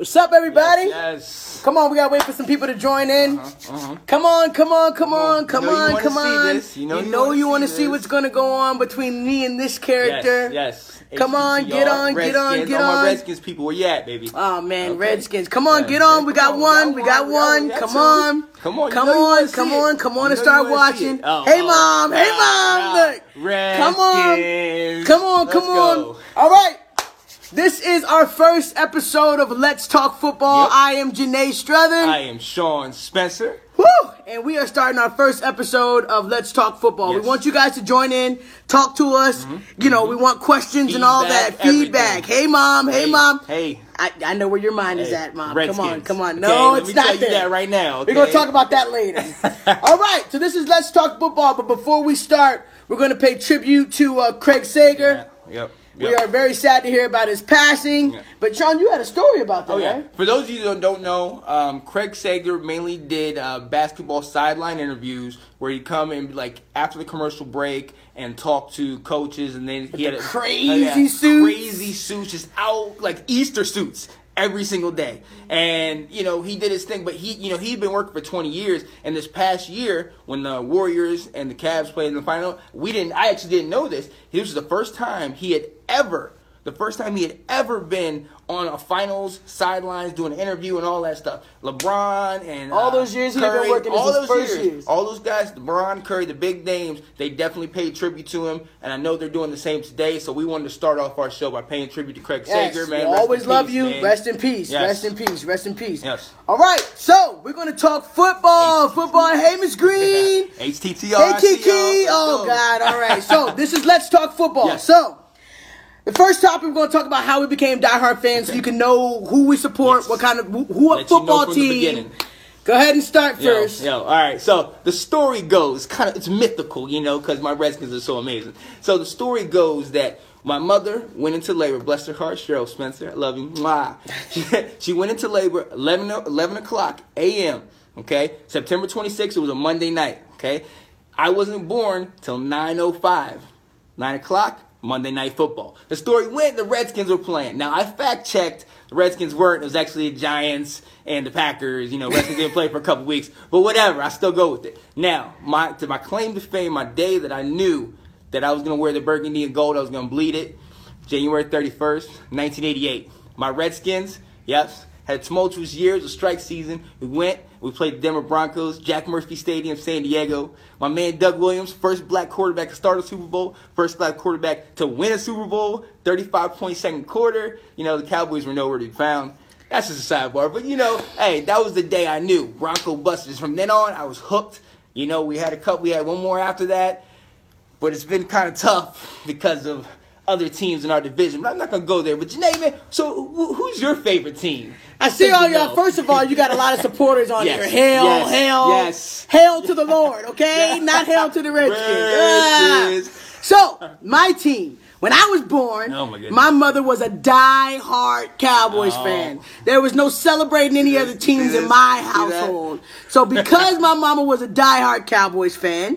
What's up, everybody? Yes. Come on, we gotta wait for some people to join in. uh-huh. Come on, come on, come on, You come know you on, wanna come on. You know you know wanna you want to see see what's gonna go on between me and this character. Yes. yes. Come on, get on, get on, get All on. my Redskins people, where you at, baby? Oh man, Okay. Redskins. Come on, Yeah, get on. We got on, one. We got one. Come on. Come on, Come on. Come on. Come on and start you watching. Oh, Hey oh, mom. Hey mom. yeah. Look. Come on. Come on, come on. All right. This is our first episode of Let's Talk Football. Yep. I am Janae Struthen. I am Sean Spencer. Woo! And we are starting our first episode of Let's Talk Football. We Yes. Mm-hmm. want you guys to join in, talk to us. You know, we want questions and all that Feedback, feedback. everything. Hey, mom. Hey, mom. Hey. I, I know where your mind is at, mom. Come on, come on. Okay, No, let it's not there. that right now. We're gonna talk about that later. all right, so this is Let's Talk Football. But before we start, we're gonna pay tribute to uh, Craig Sager. Yeah, Yep. We are very sad to hear about his passing. Yeah. But Sean, you had a story about that, Oh yeah. right? For those of you that don't know, um, Craig Sager mainly did uh, basketball sideline interviews where he'd come and like after the commercial break and talk to coaches, and then he had the a, crazy oh, yeah, suits. crazy suits, just out like Easter suits every single day. And you know he did his thing, but he you know he'd been working for 20 years, and this past year when the Warriors and the Cavs played in the final, we didn't. I actually didn't know this. This was the first time he had ever the first time he had ever been on a finals sidelines doing an interview and all that stuff. LeBron and All uh, those years he had been working, all those years, years. all those guys, LeBron, Curry, the big names, they definitely paid tribute to him, and I know they're doing the same today. So we wanted to start off our show by paying tribute to Craig Yes, Sager, man. Always love you. man. Rest in peace. Yes. Rest in peace. Rest in peace. Yes. All right. So we're gonna talk football. Football. Hey, Miss Green. HTTR. Hey, Kiki. Oh. God. All right. So this is Let's Talk Football. So. The first topic we're going to talk about how we became diehard fans, so you can know who we support, Yes. what kind of who, who what Let you know football team. Go ahead and start first. Yo, all right. So the story goes kind of it's mythical, you know, because my Redskins are so amazing. So the story goes that my mother went into labor. Bless her heart, Cheryl Spencer. I love you. Mwah. She, went into labor 11, o- 11 o'clock a.m. Okay, September 26th. It was a Monday night. Okay, I wasn't born till 9:05. Nine o'clock, Monday Night Football. The story went the Redskins were playing. Now I fact checked. The Redskins weren't. It was actually the Giants and the Packers. You know, Redskins didn't play for a couple weeks, but whatever. I still go with it. Now, my to my claim to fame, my day that I knew that I was gonna wear the burgundy and gold, I was gonna bleed it. January 31st, 1988. My Redskins, yes, had tumultuous years of strike season. We went, we played the Denver Broncos, Jack Murphy Stadium, San Diego. My man Doug Williams, first black quarterback to start a Super Bowl, first black quarterback to win a Super Bowl, 35 point second quarter. You know, the Cowboys were nowhere to be found. That's just a sidebar. But, you know, hey, that was the day I knew. Bronco Busters. From then on, I was hooked. You know, we had a couple, we had one more after that but it's been kind of tough because of other teams in our division. But I'm not gonna go there. But Janae, man, so who- who's your favorite team? I see all you y'all. know. First of all, you got a lot of supporters on Yes, here. Hail, yes, hail, yes. hail to the Lord. Okay, not hail to the Redskins. Redskins. Ah. So my team. When I was born, Oh, my goodness. mother was a die-hard Cowboys Oh. fan. There was no celebrating any other teams in my household. So because my mama was a die-hard Cowboys fan,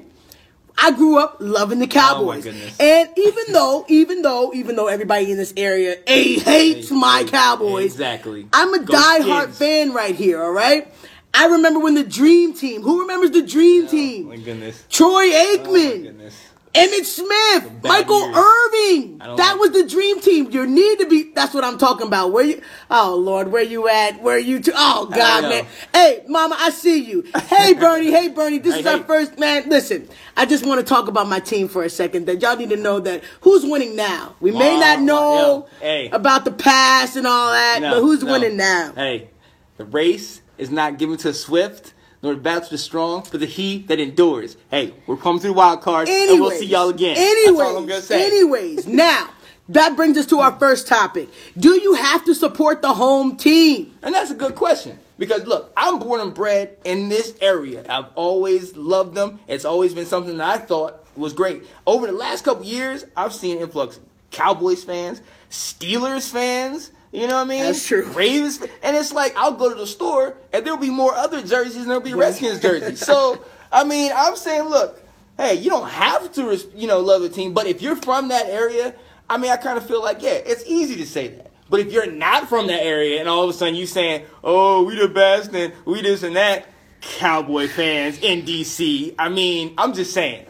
I grew up loving the oh Cowboys. Oh, goodness. and even though, even though, even though everybody in this area a, hates Hey, my hey, Cowboys, exactly. I'm a Go die-hard fan right here. All right. I remember when the Dream Team. Who remembers the Dream Team? Oh my goodness. Troy Oh my Aikman. goodness. Emmitt Smith, Michael years. Irvin. That like- was the dream team. You need to be. That's what I'm talking about. Where you? Oh Lord, where you at? Where you? To, oh God, man. Hey, Mama, I see you. Hey, Bernie. hey, Bernie. This Hey, is our first man. Listen, I just want to talk about my team for a second. That y'all need to know that who's winning now. We may Wow, not know hey. about the past and all that, No, but who's no. winning now? Hey, the race is not given to swift, nor battle the strong, but the he that endures. Hey, we're coming through the wild card, and we'll Anyways, see y'all again. Anyways, That's all I'm gonna say. anyways, now that brings us to our first topic. Do you have to support the home team? And that's a good question. Because look, I'm born and bred in this area. I've always loved them. It's always been something that I thought was great. Over the last couple years, I've seen an influx of Cowboys fans, Steelers fans, you know what I mean? That's true. Ravens and it's like I'll go to the store and there'll be more other jerseys and there'll be Redskins jerseys. So I mean, I'm saying, look, hey, you don't have to, you know, love the team, but if you're from that area, I mean, I kind of feel like, yeah, it's easy to say that. But if you're not from that area and all of a sudden you saying, "Oh, we the best and we this and that," Cowboy fans in DC. I mean, I'm just saying.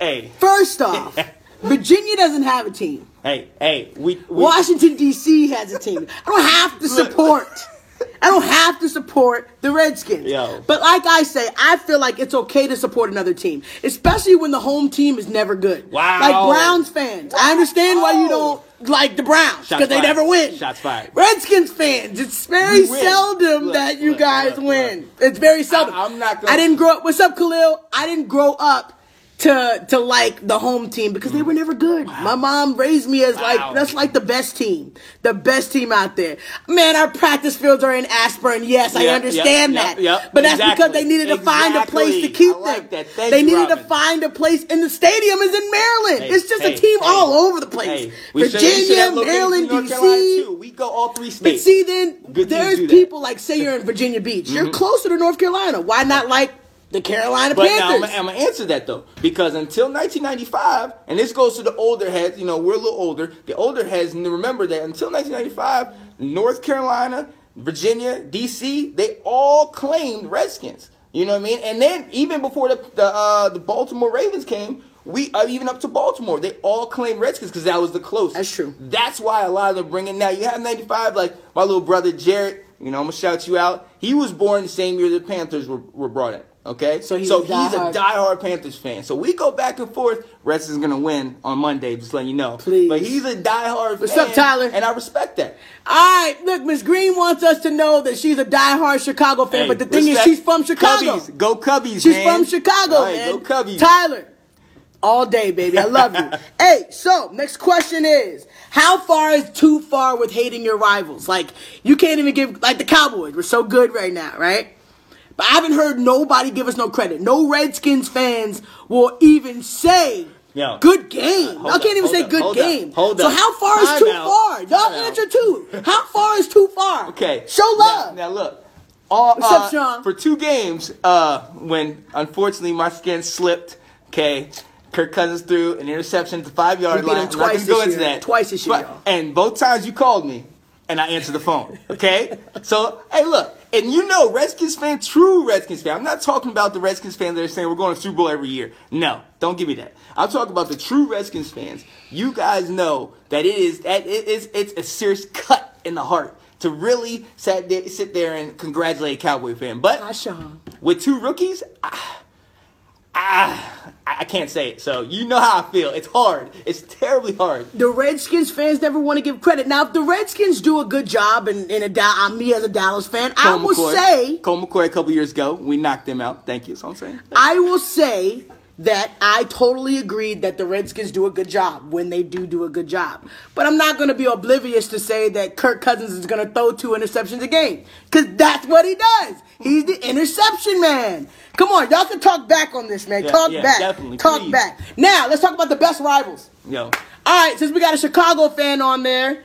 Hey, First off, Virginia doesn't have a team. Hey, hey. We, we Washington D.C. has a team. I don't have to support. I don't have to support the Redskins. Yo. But like I say, I feel like it's okay to support another team, especially when the home team is never good. Wow. Like Browns fans, I understand why you don't like the Browns because they never win. Shots fired. Redskins fans, it's very seldom Look, that you look, guys look, win. It's very seldom. I'm not gonna- I didn't grow up. What's up, Khalil? I didn't grow up. To, to like the home team because they were never good. My mom raised me as Wow. like that's like the best team, the best team out there. Man, our practice fields are in Ashburn. Yes, I understand yeah, that. yeah. But that's because they needed to find a place to keep like them. they needed to find a place, and the stadium is in Maryland. Hey, it's just hey, a team hey, all over the place. Hey, we should- Virginia, Maryland, in North Carolina, DC. We go all three states. But see, then Good there's people like say you're in Virginia Beach. You're mm-hmm. closer to North Carolina. Why not like the Carolina Panthers. But now I'm, I'm gonna answer that though, because until 1995, and this goes to the older heads. You know, we're a little older. The older heads and remember that until 1995, North Carolina, Virginia, D.C., they all claimed Redskins. You know what I mean? And then even before the the, uh, the Baltimore Ravens came, we uh, even up to Baltimore, they all claimed Redskins because that was the closest. That's true. That's why a lot of them bring it now. You have 95, like my little brother Jarrett. You know, I'm gonna shout you out. He was born the same year the Panthers were, were brought in. Okay, So he's so a he's a diehard- diehard Panthers fan. So we go back and forth. Rest is gonna win on Monday, just letting you know. Please. But he's a diehard What's fan. up, Tyler? And I respect that. All right, look, Miss Green wants us to know that she's a diehard Chicago fan, Hey, but the thing is, she's from Chicago. Cubbies. Go Cubbies, She's man. from Chicago, right, man. Go Cubbies. Tyler, all day, baby. I love you. hey, so next question is: How far is too far with hating your rivals? Like you can't even give like the Cowboys. We're so good right now, right? But I haven't heard nobody give us no credit. No Redskins fans will even say. Yo. Good game. Hold Y'all can't up, even say up, good hold up, game. hold so up. how far is Time too out. far? Y'all Time out. answer too. How far is too far? Okay. Show love. Now, now look. All, What's up, uh, Sean? For two games, uh, when unfortunately my skin slipped, okay, Kirk Cousins threw an interception at the five yard We beat him line. Twice this into year. that. Twice this year, But- y'all. And both times you called me, and I answered the phone. Okay. so hey, look, and you know Redskins fan, true Redskins fan. I'm not talking about the Redskins fans that are saying we're going to Super Bowl every year. No, don't give me that. I'm talking about the true Redskins fans. You guys know that it is that it is it's a serious cut in the heart to really sat there, sit there and congratulate a Cowboy fan. But Sean. with two rookies, ah, ah, I can't say it. So you know how I feel. It's hard. It's terribly hard. the Redskins fans never want to give credit. Now, if the Redskins do a good job, and in a Da- uh, me as a Dallas fan, I Colt will McCoy- say, Colt McCoy a couple years ago, we knocked them out. Thank you. That's what I'm saying. I will say that I totally agreed that the Redskins do a good job when they do do a good job. But I'm not going to be oblivious to say that Kirk Cousins is going to throw two interceptions a game because that's what he does. He's the interception man. Come on, y'all can talk back on this, man. Yeah, talk yeah, back. definitely, Talk please. back. Now, let's talk about the best rivals. Yo, All right, since we got a Chicago fan on there,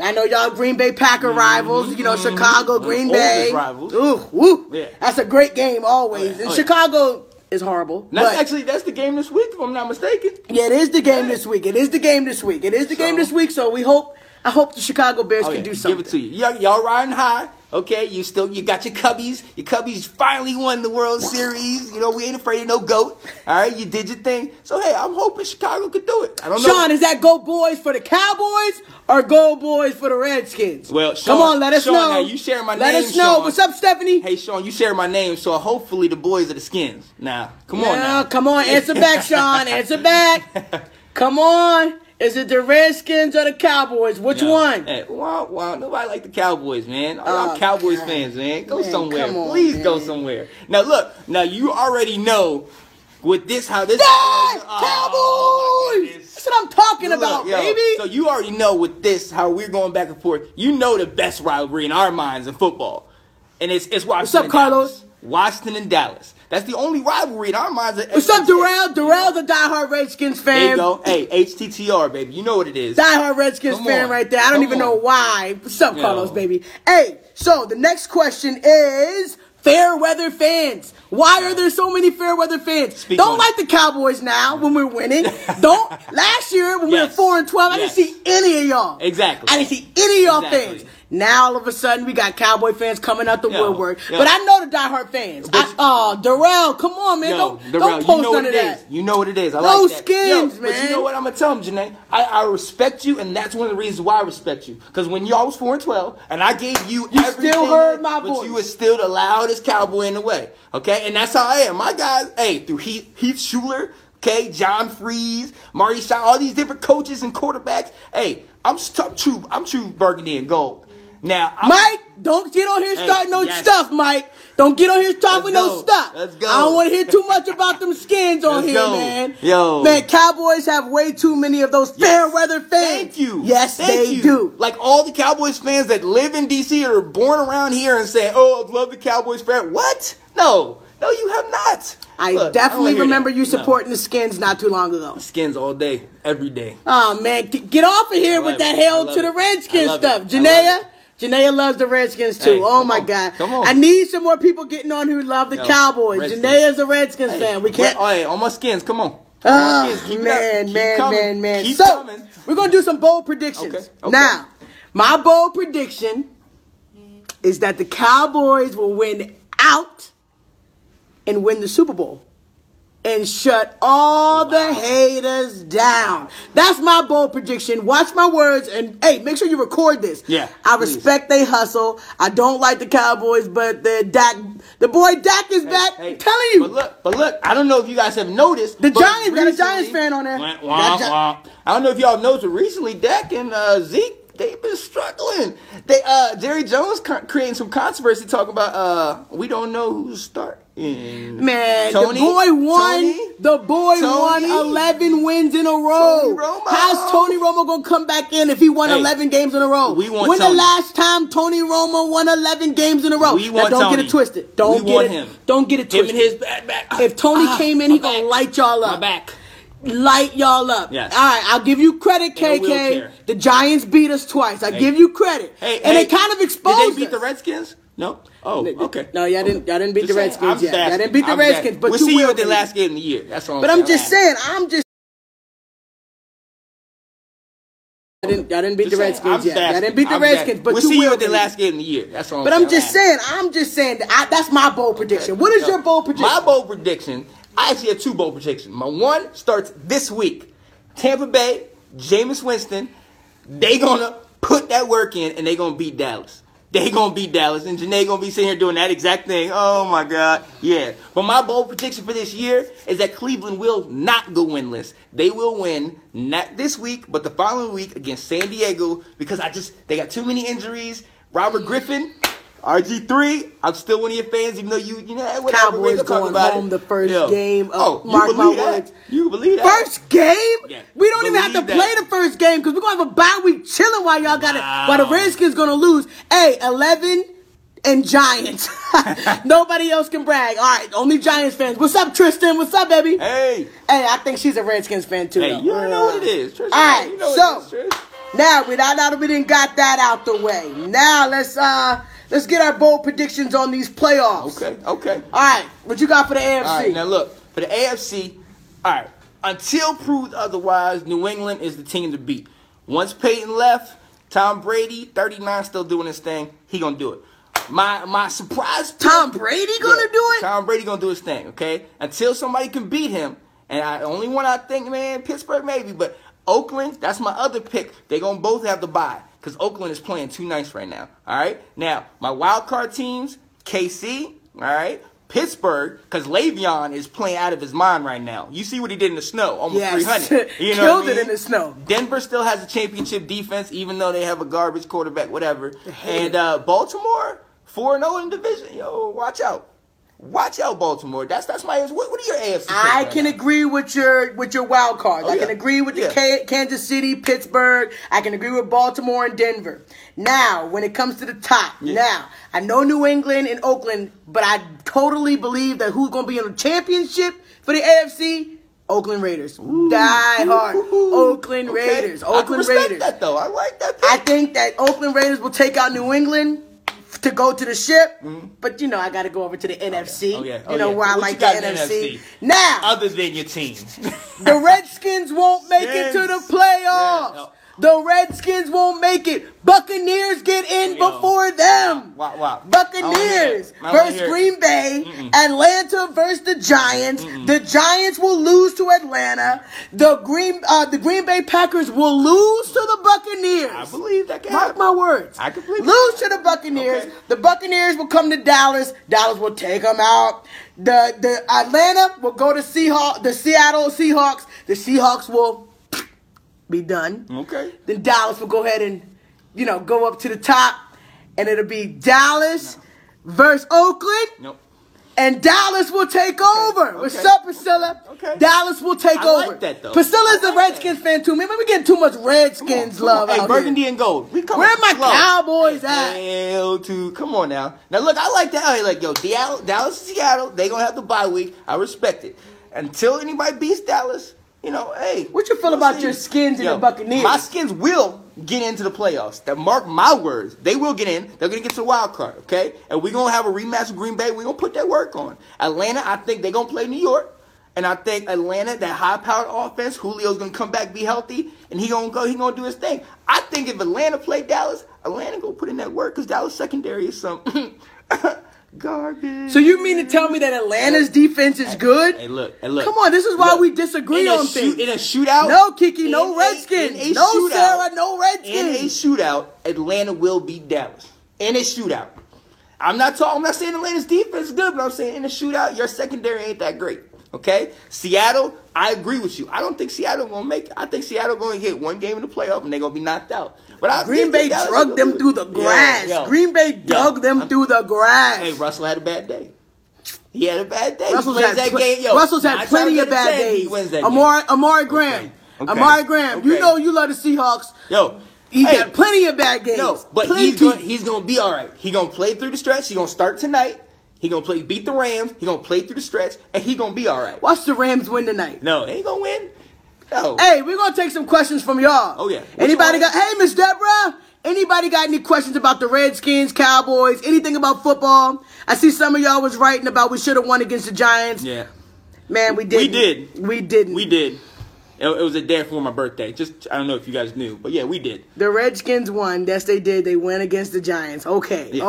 I know y'all Green Bay Packer rivals. You know Chicago, Green Mm-hmm. Oldest Bay. rivals. Ooh, woo. Yeah. That's a great game always. Oh, yeah. And Oh. Chicago is horrible. that's but actually that's the game this week, if I'm not mistaken. yeah, it is the game this week. It is the game this week. It is the game this week. So we hope. I hope the Chicago Bears Oh, can yeah, do something. Give it to you. Y'all riding high. Okay, you still you got your Cubbies. Your Cubbies finally won the World Series. You know we ain't afraid of no goat. All right, you did your thing. So hey, I'm hoping Chicago could do it. I don't know. Sean, is that go boys for the Cowboys or go boys for the Redskins? Well, come on, let us Sean, know. now you share my let name, Let us know. Sean. What's up, Stephanie? Hey Sean, you share my name, so hopefully the boys are the skins. Now, come on Now, now. come on, answer back, Sean. Answer back. Come on. Is it the Redskins or the Cowboys? Which Yeah. one? Hey, wow, wow, nobody like the Cowboys, man. All Oh, Cowboys God. fans, man. Go Man, somewhere. on, Please go somewhere. Now look, now you already know with this how this Oh, Cowboys! That's what I'm talking Look, about, yo, baby. So you already know with this how we're going back and forth. You know the best rivalry in our minds in football, and it's it's Washington. What's up, Carlos? Dallas. Washington and Dallas. That's the only rivalry in our minds. What's up, Darrell? Darrell's a diehard Redskins fan. There you go. Hey, HTTR, baby. You know what it is. Diehard Redskins Come fan on. right there. I don't Come even know why. What's up, Yo. Carlos, baby? Hey, so the next question is fair weather fans. Why are there so many fair weather fans? Speak Don't on like the Cowboys now when we're winning. Don't. Last year when we were four and twelve, I didn't see any of y'all. Exactly. I didn't see any of y'all Exactly. fans. Now all of a sudden we got Cowboy fans coming out the Yo, woodwork. yo. But I know the diehard fans. I, oh, Darrell, come on, man. Yo, don't Darrell, don't post you know none what of that. is. You know what it is. I No like that. skins, Yo, But you know what I'm gonna tell him, Janae? I, I respect you, and that's one of the reasons why I respect you. Because when y'all was four and twelve, and I gave you, You everything, still heard my but voice. you was still the loudest cowboy in the way. Okay, and that's how I am. My guys, hey, through Heath, Heath Shuler, okay, John Friesz, Marty Shaw, all these different coaches and quarterbacks. Hey, I'm, I'm true. I'm true burgundy and gold. Now, I'm, Mike, don't get on here Hey, starting no yes. stuff, Mike. Don't get on here starting no stuff. Let's go. I don't want to hear too much about them skins on Let's here, go. man. Yo. Man, Cowboys have way too many of those fair weather fans. Thank you. Yes, Thank they you. do. Like all the Cowboys fans that live in DC or are born around here and say, "Oh, I love the Cowboys fan." What? No, no, you have not. I Look, definitely don't remember that. you No. supporting the skins not too long ago. skins all day, every day. Oh man, get off of here with that. Hail to the it. Redskins stuff. Janaea, Janaea loves the Redskins too. Hey, oh my on. god. Come on. I need some more people getting on who love the Yo, Cowboys. Redskins. Janaea's a Redskins fan. We can't. Oh, hey, on my skins, come on. Oh, skins, keep it up. man, man, coming. man, man. Keep so, coming. we're going to do some bold predictions. Okay, okay. Now, my bold prediction is that the Cowboys will win out and win the Super Bowl and shut all the haters down. That's my bold prediction. Watch my words and hey, make sure you record this. Yeah, I respect they hustle. I don't like the Cowboys, but the Dak, the boy Dak is back. Hey, I'm telling you. But look, but look, I don't know if you guys have noticed. The Giants- got a Giants fan on there. Wah, Got wah, Gi- wah. I don't know if y'all noticed, but recently Dak and uh, Zeke, they've been struggling. They uh, Jerry Jones creating some controversy talking about uh, we don't know who's starting. Man, Tony? the boy won. Tony? The boy won 11 wins in a row. Tony How's Tony Romo gonna come back in if he won Hey, 11 games in a row? we want when the last time Tony Romo won 11 games in a row? We Now, want don't get it twisted. Don't We get it. him. Don't get it Him twisted. and his back, back. if Tony Ah, came in, he my gonna light y'all up. My back. Light y'all up. Yes. All right, I'll give you credit, KK. The Giants beat us twice. I give you credit. Hey, and hey, they kind of exposed Did they beat us. the Redskins? No. Oh, okay. No, y'all didn't. Y'all didn't beat Just the saying, Redskins I'm yet. Y'all didn't beat the I'm Redskins, asking. but we'll you see will you at the last game of the year. That's all. But I'm just saying, I'm just. I didn't, y'all didn't beat the Redskins yet. Y'all didn't beat the Redskins, but we'll you see you at the last game of the year. That's all. But I'm just saying, I'm just saying that I, that's my bold prediction. What is your bold prediction? My bold prediction. I actually have two bold predictions. My one starts this week. Tampa Bay, Jameis Winston, they gonna put that work in and they gonna beat Dallas. They gonna beat Dallas, and Janae gonna be sitting here doing that exact thing. Oh my God, yeah. But my bold prediction for this year is that Cleveland will not go winless. They will win not this week, but the following week against San Diego because I just they got too many injuries. Robert Griffin, RG three. I'm still one of your fans, even though you you know whatever. Cowboys talk about home it. the first game of- oh, you mark believe that? words. You believe that? First game? Yeah. We don't even have to Believe play that. the first game because we're gonna have a bye week chilling while y'all got it. While the Redskins gonna lose. Hey, eleven and Giants. Nobody else can brag. All right, only Giants fans. What's up, Tristan? What's up, baby? Hey, Hey, I think she's a Redskins fan too. hey, though. you don't know what it is. Trish. All right, you know so what it is, now now that we didn't got that out the way, now let's uh let's get our bold predictions on these playoffs. Okay, okay. All right, what you got for the AFC? All right, now look for the AFC. All right, until proved otherwise, New England is the team to beat. Once Peyton left, Tom Brady, 39, still doing his thing. He gonna do it. My my surprise. pick- Tom Brady gonna Yeah, do it? Tom Brady gonna do his thing. Okay, until somebody can beat him, and I only one I think, man, Pittsburgh maybe, but Oakland, that's my other pick. They gonna both have to buy because Oakland is playing too nice right now. All right, now my wild card teams, KC. All right. Pittsburgh, because Le'Veon is playing out of his mind right now. You see what he did in the snow, almost Yes. 300. You know Killed I it in the snow. Denver still has a championship defense, even though they have a garbage quarterback, whatever. And uh, Baltimore, 4 0 in division. Yo, watch out. Watch out, Baltimore. That's that's my. What, what are your AFC? I right can now? agree with your with your wild cards. Oh, I can agree with the K- Kansas City, Pittsburgh. I can agree with Baltimore and Denver. Now, when it comes to the top, now I know New England and Oakland, but I totally believe that who's going to be in the championship for the AFC? Oakland Raiders. Die hard. Ooh, Oakland okay. Raiders. I Oakland respect Raiders. that though. I like that. Pick. I think that Oakland Raiders will take out New England to go to the ship, mm-hmm. but you know I got to go over to the oh, NFC. Oh yeah. You Oh, know yeah. where I like you the NFC. NFC? Now Other than your team. the Redskins won't make it to the playoffs. Yeah. The Redskins won't make it. Buccaneers get in Yo. before them. Wow, wow. Buccaneers I don't hear that. I don't versus hear it. Green Bay. Atlanta versus the Giants. The Giants will lose to Atlanta. The Green uh, the Green Bay Packers will lose to the Buccaneers. I believe that can Mark happen. my words. I can believe Lose to the Buccaneers. Okay. The Buccaneers will come to Dallas. Dallas will take them out. The the Atlanta will go to Seahawks. The Seattle Seahawks. The Seahawks will be done. Okay. Then Dallas will go ahead and you know go up to the top, and it'll be Dallas versus Oakland. Nope. And Dallas will take over. What's up, Priscilla? Okay. Dallas will take I like over. that, though. Priscilla's I a like Redskins fan too. Man, we getting too much Redskins love Hey, out burgundy here. and gold. We come Where are my slow. Cowboys at? Hell to come on now. Now look, I like that. Hey, like yo, Dallas, Dallas, Seattle. They gonna have the bye week. I respect it. Until anybody beats Dallas, you know, hey. What you feel we'll about see. your Skins and Yo, the Buccaneers? My skins will get into the playoffs. That mark my words. They will get in. They're gonna get to the wild card. Okay, and we're gonna have a rematch with Green Bay. We're gonna put that work on. Atlanta, I think they're gonna play New York. And I think Atlanta, that high-powered offense, Julio's gonna come back, be healthy, and he gonna go. He gonna do his thing. I think if Atlanta played Dallas, Atlanta gonna put in that work because Dallas secondary is some garbage. So you mean to tell me that Atlanta's defense is good? Hey, look, hey, look. Come on, this is why Look, we disagree in a on shoot- things. In a shootout, No, Kiki, no in a- Redskins. a No, shootout- Sarah, no Redskins. In a shootout, Atlanta will beat Dallas. In a shootout. I'm not talking. I'm not saying Atlanta's defense is good, but I'm saying in a shootout, your secondary ain't that great. Okay, Seattle. I agree with you. I don't think Seattle gonna make. it. I think Seattle gonna hit one game in the playoff and they gonna be knocked out. But I Green Bay drug them through the grass. yo. Green Bay dug them I'm- through the grass. Hey, Russell had a bad day. He had a bad day. Russell's had, that pl- game. Yo, Russell's had plenty of bad 10, days. He wins that Amari. Amari Graham. Okay. Amari Graham. You know you love the Seahawks. Yo, He hey, got plenty of bad games. No, but Plenty. he's gonna, he's gonna be all right. He gonna play through the stretch. He gonna start tonight. He gonna play beat the Rams. He gonna play through the stretch, and he gonna be all right. Watch the Rams win tonight. No, ain't gonna win. No. Hey, we're gonna take some questions from y'all. Oh, yeah. Which Anybody got? Hey, Miss Deborah. Anybody got any questions about the Redskins, Cowboys, anything about football? I see some of y'all was writing about we should have won against the Giants. Yeah, Man, we didn't. did. We didn't. we did. It, it was a day before my birthday. Just I don't know if you guys knew, but yeah, we did. The Redskins won. Yes, they did. They went against the Giants. Okay. Yeah.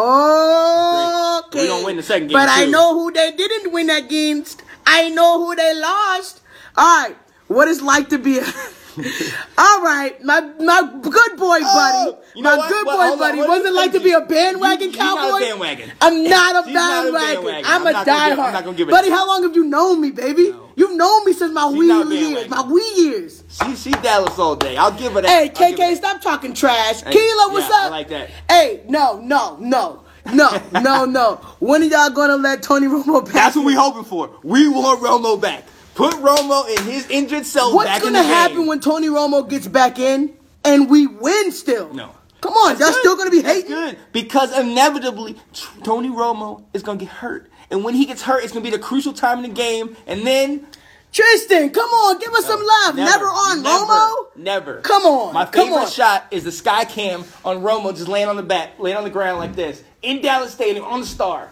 Okay. We don't win the second game, But I know who they didn't win against. I know who they lost. All right. What it's like to be a. All right, my my good boy oh, buddy, Oh, you know my what? good boy buddy. What What's is it like to be a bandwagon You- she's not a cowboy? bandwagon. I'm not a She's not a bandwagon. bandwagon. I'm, I'm a not gonna give- diehard. I'm not gonna give it buddy, how long have you known me, baby? No. You've known me since my wee years. My wee years. She she Dallas all day. I'll give her that. Hey, KK, stop talking trash. Hey, Keela, what's yeah, up? I like that. Hey, no, no, no, no, no, no. When are y'all gonna let Tony Romo back? That's what we in? hoping for. We want Romo back. Put Romo in his injured self What's back in What's gonna the happen game. when Tony Romo gets back in and we win still? No. Come on, y'all That's still gonna be That's hating? good because inevitably Tony Romo is gonna get hurt, and when he gets hurt, it's gonna be the crucial time in the game, and then Tristan, come on, give us some love. Never, on never, Romo. Never. Come on, My favorite on. shot is the sky cam on Romo just laying on the back, laying on the ground like this in Dallas Stadium on the star.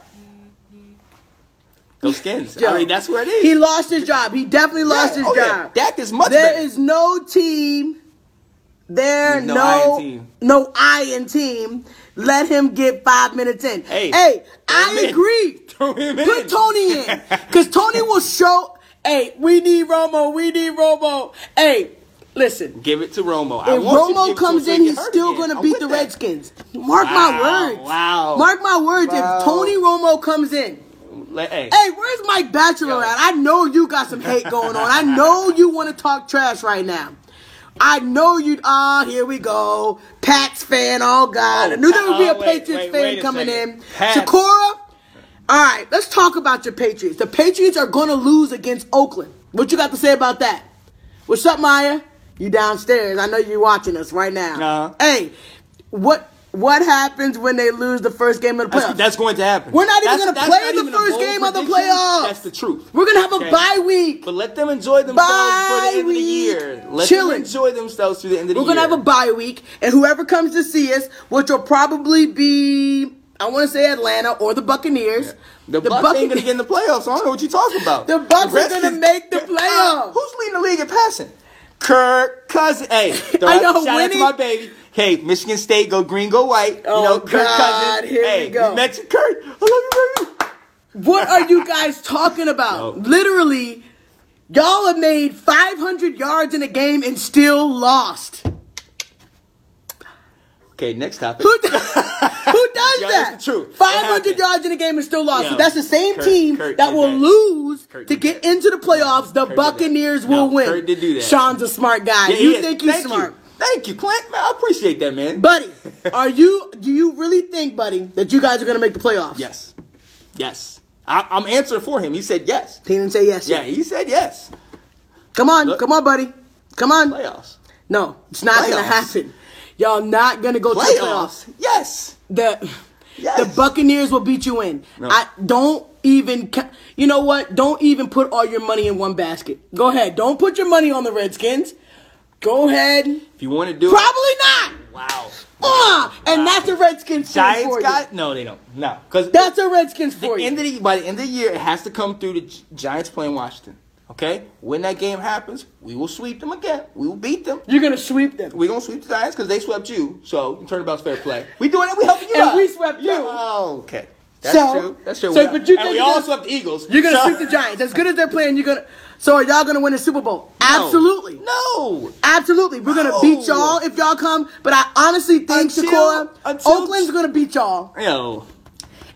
Those skins. Yo, I mean, that's where it is. He lost his job. He definitely lost Yeah, his oh, yeah. job. Dak is much There better. is no team. There No no iron team. no iron team. Let him get five minutes in. Hey, hey, I in. agree. Throw him in. Put Tony in, cause Tony will show. Hey, we need Romo. We need Romo. Hey, listen. Give it to Romo. I If Romo comes in, he's still going to beat the that. Redskins. Mark my words. wow. Mark my words. Wow. If Tony Romo comes in, hey. Hey, where's Mike Bachelor Yo. at? I know you got some hate going on. I know you want to talk trash right now. I know you. Ah, here we go. Pats fan. Oh God, I knew there would be a Oh, wait, Patriots wait, fan wait a coming second. in. Pats. Sakura. All right, let's talk about your Patriots. The Patriots are going to lose against Oakland. What you got to say about that? What's up, Maya? You downstairs? I know you're watching us right now. Uh-huh. Hey, what what happens when they lose the first game of the playoffs? That's, that's going to happen. We're not even gonna play the first game of the playoffs. That's the truth. We're gonna have a Okay. bye week. But let them enjoy themselves for the end of the year. Let Chilling. them enjoy themselves through the end of the year. We're gonna have a bye week, and whoever comes to see us, which will probably be I want to say Atlanta or the Buccaneers. The, Bucks ain't gonna get in the playoffs. So I don't know what you're talking about. The Bucks are gonna make the Uh, playoffs. Who's leading the league in passing? Kirk Cousins. Hey, I know, shout out to my baby. Hey, Michigan State, go green, go white. Oh, you know, Kirk God, Cousins. here we hey, go. you mentioned Kirk. I love you, baby. What are you guys talking about? No. Literally, y'all have made 500 yards in a game and still lost. Okay, next topic. Who, do- who does Yeah, that? that's the truth. 500 yards in a game and still lost. so that's the same Kurt- team Kurt that will that. lose Kurt to get into the playoffs. The Kurt did that. Buccaneers No, will win. Kurt did do that. Sean's a smart guy. Yeah, you think he's smart. You. Thank you, Clint. Man, I appreciate that, man. Buddy, are you? Do you really think, buddy, that you guys are gonna make the playoffs? yes, yes. I, I'm answering for him. He said yes. He didn't say yes. Yeah, yet. he said yes. Come on, Look. come on, buddy. Come on. Playoffs. No, it's not gonna happen. Y'all not gonna go to the playoffs. Playoffs. Yes. The Yes. the Buccaneers will beat you in. No. I don't even. You know what? Don't even put all your money in one basket. Go ahead. Don't put your money on the Redskins. Go ahead. If you want to do Probably it. Probably not. Wow. Uh, and that's a Redskins for Giants you. got no, they don't. No, because That's a Redskins the for end you. of the by the end of the year, it has to come through the Giants playing Washington. Okay, when that game happens, we will sweep them again. We will beat them. You're gonna sweep them. We're gonna sweep the Giants because they swept you. So turnabout's fair play. We doing it. We helping you And out. we swept you. Oh, okay. That's So- true. That's true. so, We- but you and we all swept the Eagles. You're gonna So- sweep the Giants. As good as they're playing, you're gonna. So are y'all gonna win the Super Bowl? No. Absolutely. No. Absolutely. We're gonna No. beat y'all if y'all come. But I honestly think Until- Shakora, until- Oakland's gonna beat y'all, Yo.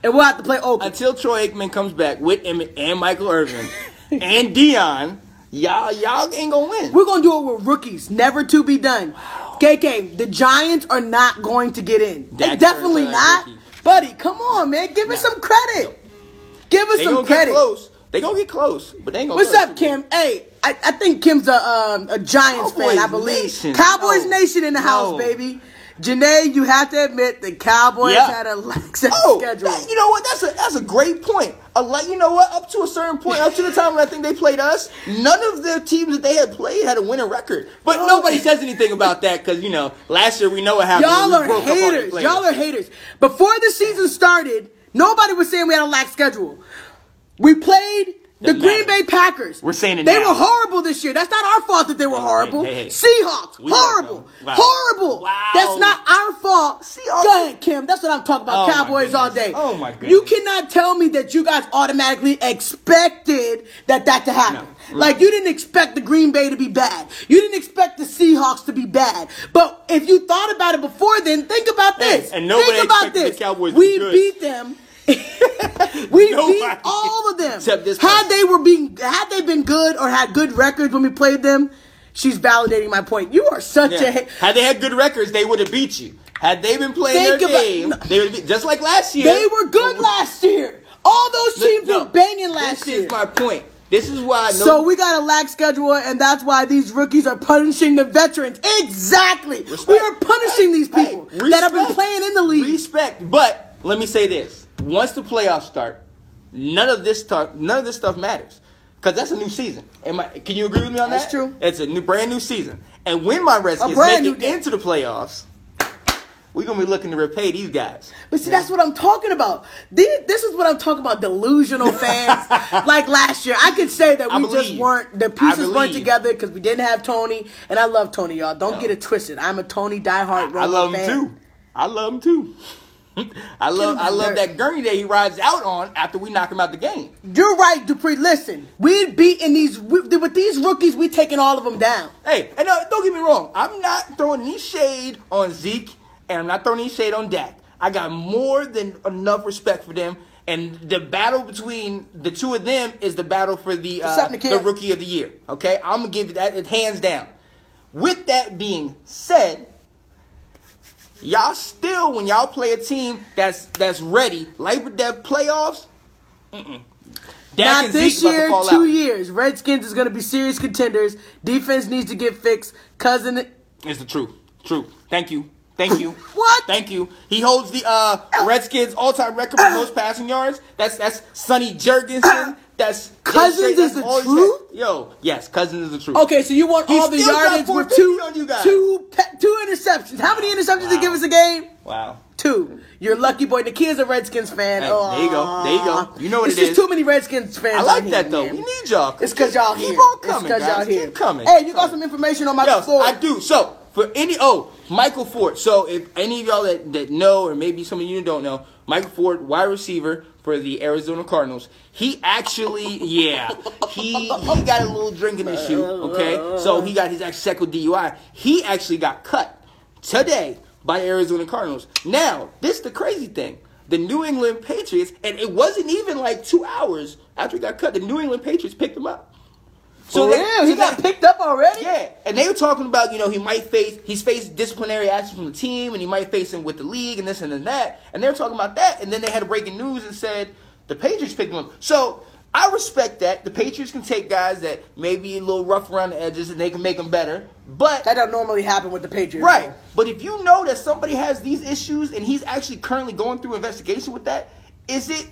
and we'll have to play Oakland. Until Troy Aikman comes back with Emmitt and Michael Irvin and Deion, y'all y'all ain't gonna win. We're gonna do it with rookies, never to be done. KK, the Giants are not going to get in. Dak They definitely Prescott, not. rookie. Buddy, come on, man. Give us some credit. Give us They some gonna credit. get close. They gonna get close, but they ain't gonna. What's up, Kim? Hey, I, I think Kim's a um, a Giants fan, I believe. Nation. Cowboys. Nation in the house, No. baby. Janae, you have to admit the Cowboys Yeah. had a lax Oh, schedule. that- you know what? That's a that's a great point. A like, you know what? Up to a certain point, up to the time when I think they played us, none of the teams that they had played had a winning record. But No. nobody says anything about that because you know last year we know what happened. Y'all are broke up all the haters. Y'all are haters. Before the season started, nobody was saying we had a lax schedule. We played the Green. Bay Packers. We're saying it They now. were horrible this year. That's not our fault that they were horrible. hey, hey. Seahawks, We horrible. Wow. Horrible. Wow. That's not our fault. Seahawks- Go ahead, Kim. That's what I'm talking about. Oh, Cowboys all day. Oh, my goodness. You cannot tell me that you guys automatically expected that that to happen. No. Mm. Like you didn't expect the Green Bay to be bad. You didn't expect the Seahawks to be bad. But if you thought about it before then, think about Hey, this. and nobody think about expected the this. Cowboys we beat them. We Nobody. beat all of them. Except this had person. they were being had they been good or had good records when we played them, she's validating my point. You are such a Yeah. ha- Had they had good records, they would have beat you. Had they been playing Think their about- game, they would be just like last year. they were good last year. All those teams No, were banging last this year. This is my point. This is why. No, So we got a lax schedule, and that's why these rookies are punishing the veterans. Exactly. Respect. We are punishing these Hey, people that have been playing in the league. Respect, but let me say this: once the playoffs start, none of this stuff, none of this stuff matters, because that's a new season. Am I? Can you agree with me on That's that? That's true. It's a new, brand new season, and when my Redskins make new it day. into the playoffs, we're gonna be looking to repay these guys. But see, that's what I'm talking about. These, this is what I'm talking about. Delusional fans. like last year, I could say that we just weren't the pieces weren't together because we didn't have Tony, and I love Tony, y'all. Don't get it twisted. I'm a Tony diehard. I love fan. him too. I love him too. I love I love that gurney that he rides out on after we knock him out the game. You're right, Dupree. Listen, we beating these with these rookies. We taking all of them down. Hey, and uh, don't get me wrong. I'm not throwing any shade on Zeke, and I'm not throwing any shade on Dak. I got more than enough respect for them. And the battle between the two of them is the battle for the uh, the rookie of the year. Okay, I'm gonna give you that hands down. With that being said, y'all still when y'all play a team that's that's ready, Labor Day playoffs. Mm-mm. Dak Not this Zeke year, two out. years. Redskins is going to be serious contenders. Defense needs to get fixed. Cousin, It's the truth. True. Thank you. Thank you. What? Thank you. He holds the uh, Redskins all-time record for most passing yards. That's that's Sonny Jurgensen. That's Cousins is the truth? said. Yo, yes, Cousins is the truth. okay, so you want all the yardage with 450 two, on you guys. two, pe- two interceptions. How many interceptions did he give us a game? Wow. Two, you're lucky boy. The kid's a Redskins fan. Hey, there you go. There you go. You know what it's it just is. too many Redskins fans. I like that here, though. man. We need y'all. It's because y'all Keep here. on coming, it's because guys. y'all here. Keep coming. Hey, Keep you got some information on my Yo? I do. So for any oh Michael Floyd. So if any of y'all that, that know or maybe some of you don't know, Michael Floyd, wide receiver for the Arizona Cardinals. He actually, yeah, he he got a little drinking issue. Okay, so he got his second DUI. He actually got cut today by Arizona Cardinals. Now this the crazy thing. The New England Patriots, and it wasn't even like two hours after he got cut. The New England Patriots picked him up. So they- he got picked up already. yeah, and they were talking about, you know, he might face he's faced disciplinary action from the team, and he might face him with the league, and this and then that. And they were talking about that, and then they had breaking news and said the Patriots picked him up. So I respect that the Patriots can take guys that may be a little rough around the edges, and they can make them better. But That don't normally happen with the Patriots. right, but if you know that somebody has these issues, and he's actually currently going through investigation with that, is it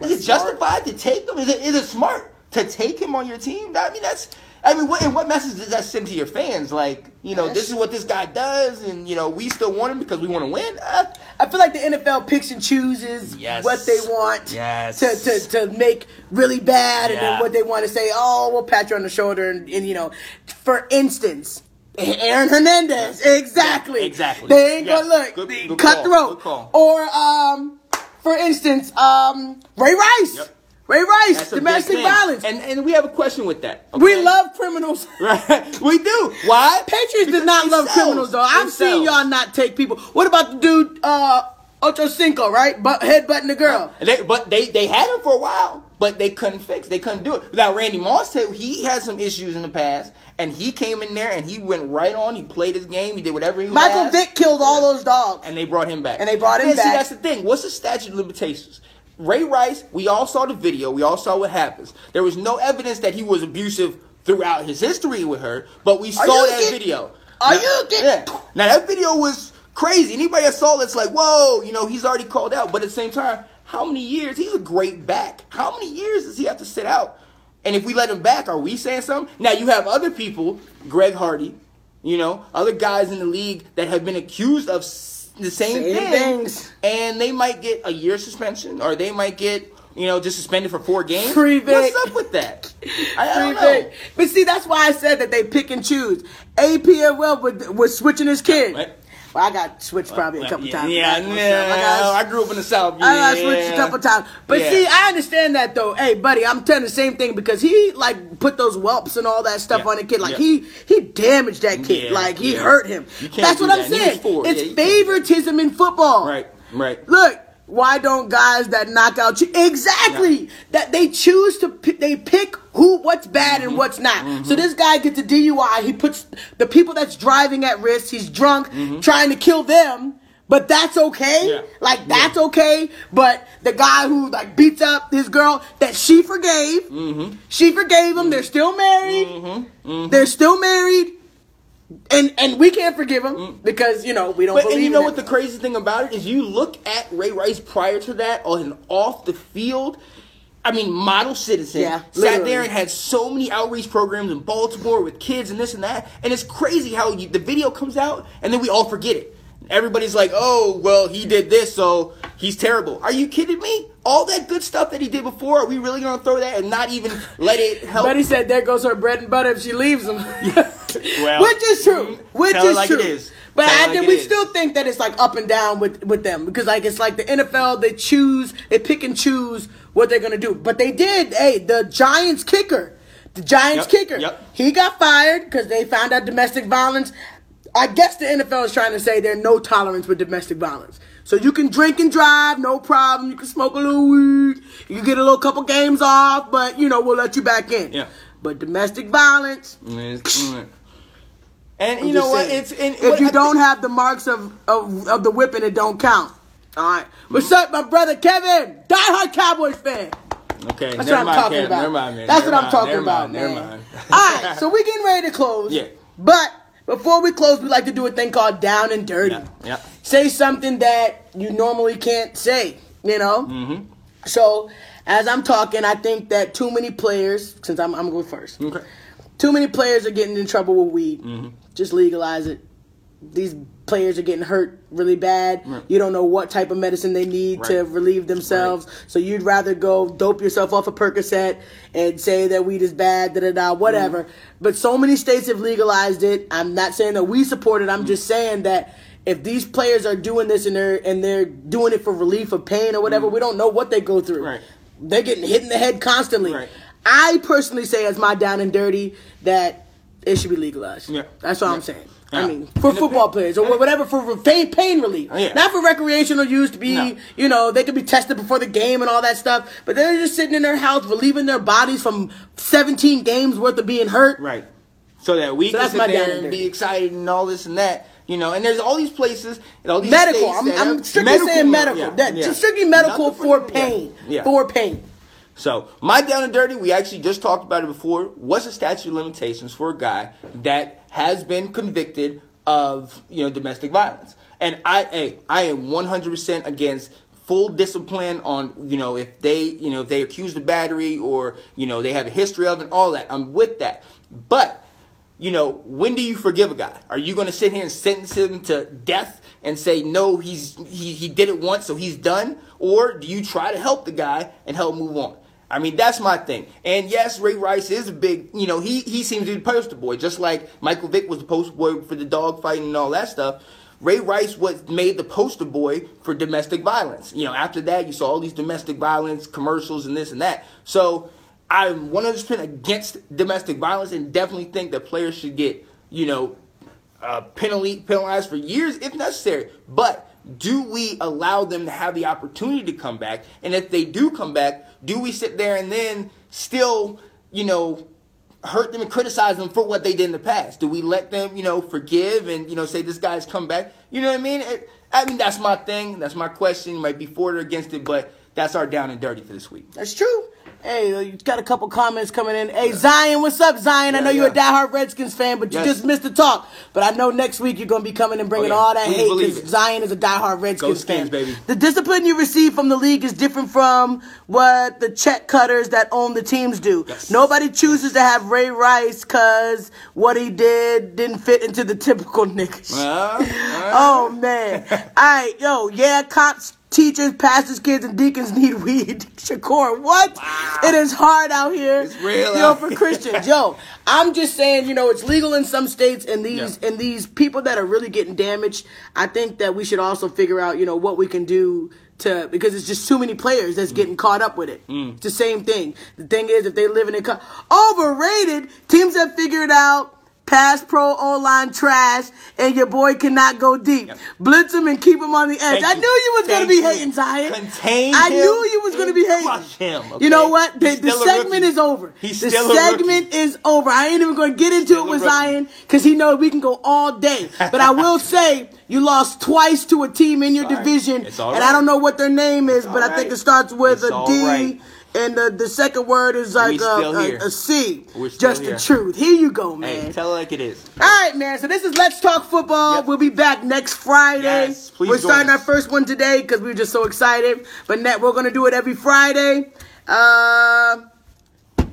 is it smart. justified to take him? Is it is it smart to take him on your team? I mean, that's. I mean, what and what message does that send to your fans? Like, you know, this is what this guy does, and you know, we still want him because we want to win. Uh, I feel like the NFL picks and chooses Yes. what they want Yes. to, to, to make really bad, and then what they want to say, oh, we'll pat you on the shoulder. And, and you know, for instance, Aaron Hernandez, exactly. Yeah, exactly. They ain't Yeah. gonna look Good- good cutthroat. call, good call. Or, um, for instance, um, Ray Rice. Yep. Ray Rice, that's domestic violence. and and we have a question with that. we love criminals. right. We do. Why? Patriots Because did not love sells. criminals though. I've seen y'all not take people. What about the dude, uh, Ocho Cinco, right? But headbutting the girl. And They, but they they had him for a while, but they couldn't fix. They couldn't do it. Now Randy Moss said he had some issues in the past, and he came in there and he went right on. He played his game. He did whatever he Michael asked, Vick killed all those dogs. and they brought him back. And they brought him Man, See, that's the thing. What's the statute of limitations? Ray Rice, we all saw the video. We all saw what happens. There was no evidence that he was abusive throughout his history with her, but we saw that video. Are Now- you kidding? Yeah. Now that video was crazy. Anybody that saw it's like, whoa, you know, he's already called out. But at the same time, how many years? He's a great back. How many years does he have to sit out? And if we let him back, are we saying something? Now you have other people, Greg Hardy, you know, other guys in the league that have been accused of the same, Same thing, things. and they might get a year suspension, or they might get, you know, just suspended for four games. Free What's up with that? I, I don't know. But see, that's why I said that they pick and choose. AP as well was, was switching his kid. Right. Well, I got switched probably a couple yeah, times. Yeah, yeah. I got- I grew up in the South. Yeah. I got switched a couple times. But Yeah. see, I understand that though. Hey, buddy, I'm telling the same thing because he like put those whelps and all that stuff on the kid. Like he he damaged that kid. Like he hurt him. That's what I'm that. He saying. It's Yeah, you can't do that. favoritism in football. Right, right. Look, why don't guys that knock out you exactly that they choose to pi- they pick who what's bad Mm-hmm. and what's not. So this guy gets a DUI. He puts the people that's driving at risk. He's drunk, trying to kill them. But that's okay. Mm-hmm. Yeah. Like that's okay. But the guy who like beats up his girl that she forgave, Mm-hmm. she forgave him. They're still married. They're still married. And and we can't forgive him because you know we don't Mm. But and you know what the crazy thing about it is? You look at Ray Rice prior to that on an off the field. I mean, model citizen. Yeah, sat literally. there and had so many outreach programs in Baltimore with kids and this and that. And it's crazy how you, the video comes out and then we all forget it. Everybody's like, "Oh, well, he did this, so he's terrible." Are you kidding me? All that good stuff that he did before, are we really gonna throw that and not even let it help? Betty said, "There goes her bread and butter if she leaves him." Well, which is true. Mm, which tell it is like true. it is. But Tell I like think we is. still think that it's like up and down with with them because like it's like the NFL they choose they pick and choose what they're gonna do. But they did. Hey, the Giants kicker, the Giants Yep, kicker, yep. he got fired because they found out domestic violence. I guess the NFL is trying to say there's no tolerance with domestic violence. So you can drink and drive, no problem. You can smoke a little weed. You get a little couple games off, but you know we'll let you back in. Yeah. But domestic violence, Mm. And you know what? saying, It's and if what you I don't think- have the marks of, of of the whipping, it don't count. All right. What's up, my brother Kevin? Diehard Cowboys fan. Okay, That's never what I'm mind, talking Kev. about. Never mind, man. That's Never what I'm talking never about, mind, man. Never mind. All right, so we're getting ready to close. Yeah. But before we close, we like to do a thing called down and dirty. Yeah, yeah. Say something that you normally can't say. You know. Mm-hmm. So as I'm talking, I think that too many players. Since I'm I'm going first. Okay. Too many players are getting in trouble with weed. Mm-hmm. Just legalize it. These players are getting hurt really bad. Right. You don't know what type of medicine they need to relieve themselves. So you'd rather go dope yourself off a Percocet and say that weed is bad, da da da, whatever. Mm. But so many states have legalized it. I'm not saying that we support it. I'm mm. just saying that if these players are doing this and they're and they're doing it for relief of pain or whatever, mm. we don't know what they go through. Right. They're getting hit in the head constantly. Right. I personally say, as my down and dirty, that it should be legalized. Yeah. That's what Yeah. I'm saying. Yeah. I mean, for football players or whatever, for pain, pain relief. Oh, yeah. Not for recreational use to be, No. you know, they could be tested before the game and all that stuff. But they're just sitting in their house, relieving their bodies from 17 games worth of being hurt. Right. So that we So can sit my there and be excited and all this and that. You know, and there's all these places and all these Medical. I'm, I'm strictly saying medical. yeah, that. Just strictly medical for pain. Yeah. For pain. So my down and dirty, we actually just talked about it before. What's the statute of limitations for a guy that has been convicted of you know domestic violence? And I, hey, I am 100% against full discipline on you know if they you know if they accused of battery or you know they have a history of it, and all that. I'm with that, but you know, when do you forgive a guy? Are you going to sit here and sentence him to death and say no, he's he, he did it once, so he's done, or do you try to help the guy and help move on? I mean, that's my thing. And yes, Ray Rice is a big, you know, he he seems to be the poster boy, just like Michael Vick was the poster boy for the dog fighting and all that stuff. Ray Rice was made the poster boy for domestic violence. You know, after that, you saw all these domestic violence commercials and this and that. So I'm 100% against domestic violence and definitely think that players should get, you know, uh, penalty penalized for years if necessary. But do we allow them to have the opportunity to come back? And if they do come back, do we sit there and then still, you know, hurt them and criticize them for what they did in the past? Do we let them, you know, forgive and you know say this guy's come back? You know what I mean? I mean that's my thing. That's my question. You might be for it or against it, but that's our down and dirty for this week. That's true. Hey, you got a couple comments coming in. Hey, Zion, what's up, Zion? I know you're a yeah. diehard Redskins fan, but you just missed the talk. But I know next week you're going to be coming and bringing Oh, yeah. all that Please hate because. Zion is a diehard Redskins Skins, fan. baby. The discipline you receive from the league is different from what the check cutters that own the teams do. Yes. Nobody chooses to have Ray Rice because what he did didn't fit into the typical niggas. Uh, uh, Oh man. All right, yo, yeah, cops, teachers, pastors, kids, and deacons need weed. Shakur, what? It is hard out here. It's real Yo, out for. Christians. Yo, I'm just saying, you know, it's legal in some states and these Yeah. and these people that are really getting damaged, I think that we should also figure out, you know, what we can do to because it's just too many players that's getting caught up with it. Mm. It's the same thing. The thing is if they live in a co- overrated, teams have figured out Pass pro O line trash, and your boy cannot go deep. Blitz him and keep him on the edge. Thank I you. knew you was gonna be you. hating, Zion. Contain I him knew you was gonna be and hating. crush him, You know what? The, the segment is over. He's the segment is over. I ain't even gonna get into it with. Zion because he knows we can go all day. But I will say you lost twice to a team in your right. division, It's all and I don't know what their name is, but all I think right. it starts with It's a D. right. And the, the second word is like a, a, a C. Just here. the truth. Here you go, man. Hey, tell it like it is. All right, man. So this is Let's Talk Football. Yep. We'll be back next Friday. Yes, please we're starting our first one today because we are just so excited. But net, we're gonna do it every Friday. Uh,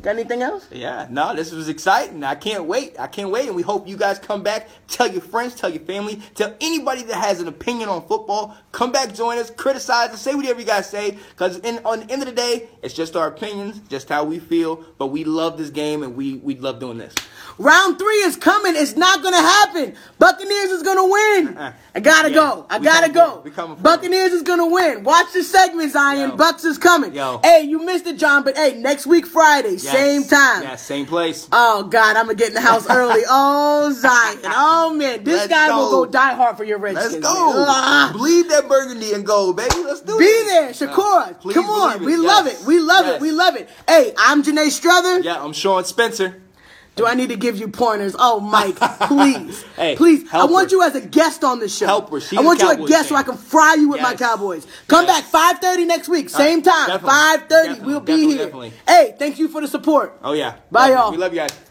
got anything else? Yeah, no, this was exciting. I can't wait. I can't wait. And we hope you guys come back. Tell your friends, tell your family, tell anybody that has an opinion on football. Come back, join us, criticize us, say whatever you guys say. Because in, on the end of the day, it's just our opinions, just how we feel. But we love this game and we, we love doing this. Round three is coming. It's not gonna happen. Buccaneers is gonna win. Uh-uh. I gotta Yeah, go. I gotta go. it. We coming for it. Buccaneers is gonna win. Watch the segment, Zion. Yo. Bucks is coming. Yo. Hey, you missed it, John. But hey, next week Friday, Yes. same time. Yeah, same place. Oh God, I'm gonna get in the house early. Oh Zion. Oh man, this Let's guy will go. go die hard for your Redskins. Let's go. Ah. Bleed that burgundy and gold, baby. Let's do it. Be it. there, Shakura. please Come on, we it. love it. We love Yes. it. We love it. Hey, I'm Janae Struther. Yeah, I'm Sean Spencer. Do I need to give you pointers? Oh, Mike, please, Hey, please. I want her. you as a guest on the show. Help her. She's I want you a guest so. I can fry you with my Cowboys. Come Yes. back 5:30 next week, uh, same time. definitely. 5:30. Definitely, We'll be definitely, here. definitely. Hey, thank you for the support. Oh, yeah. Bye, Love you. y'all. We love you guys.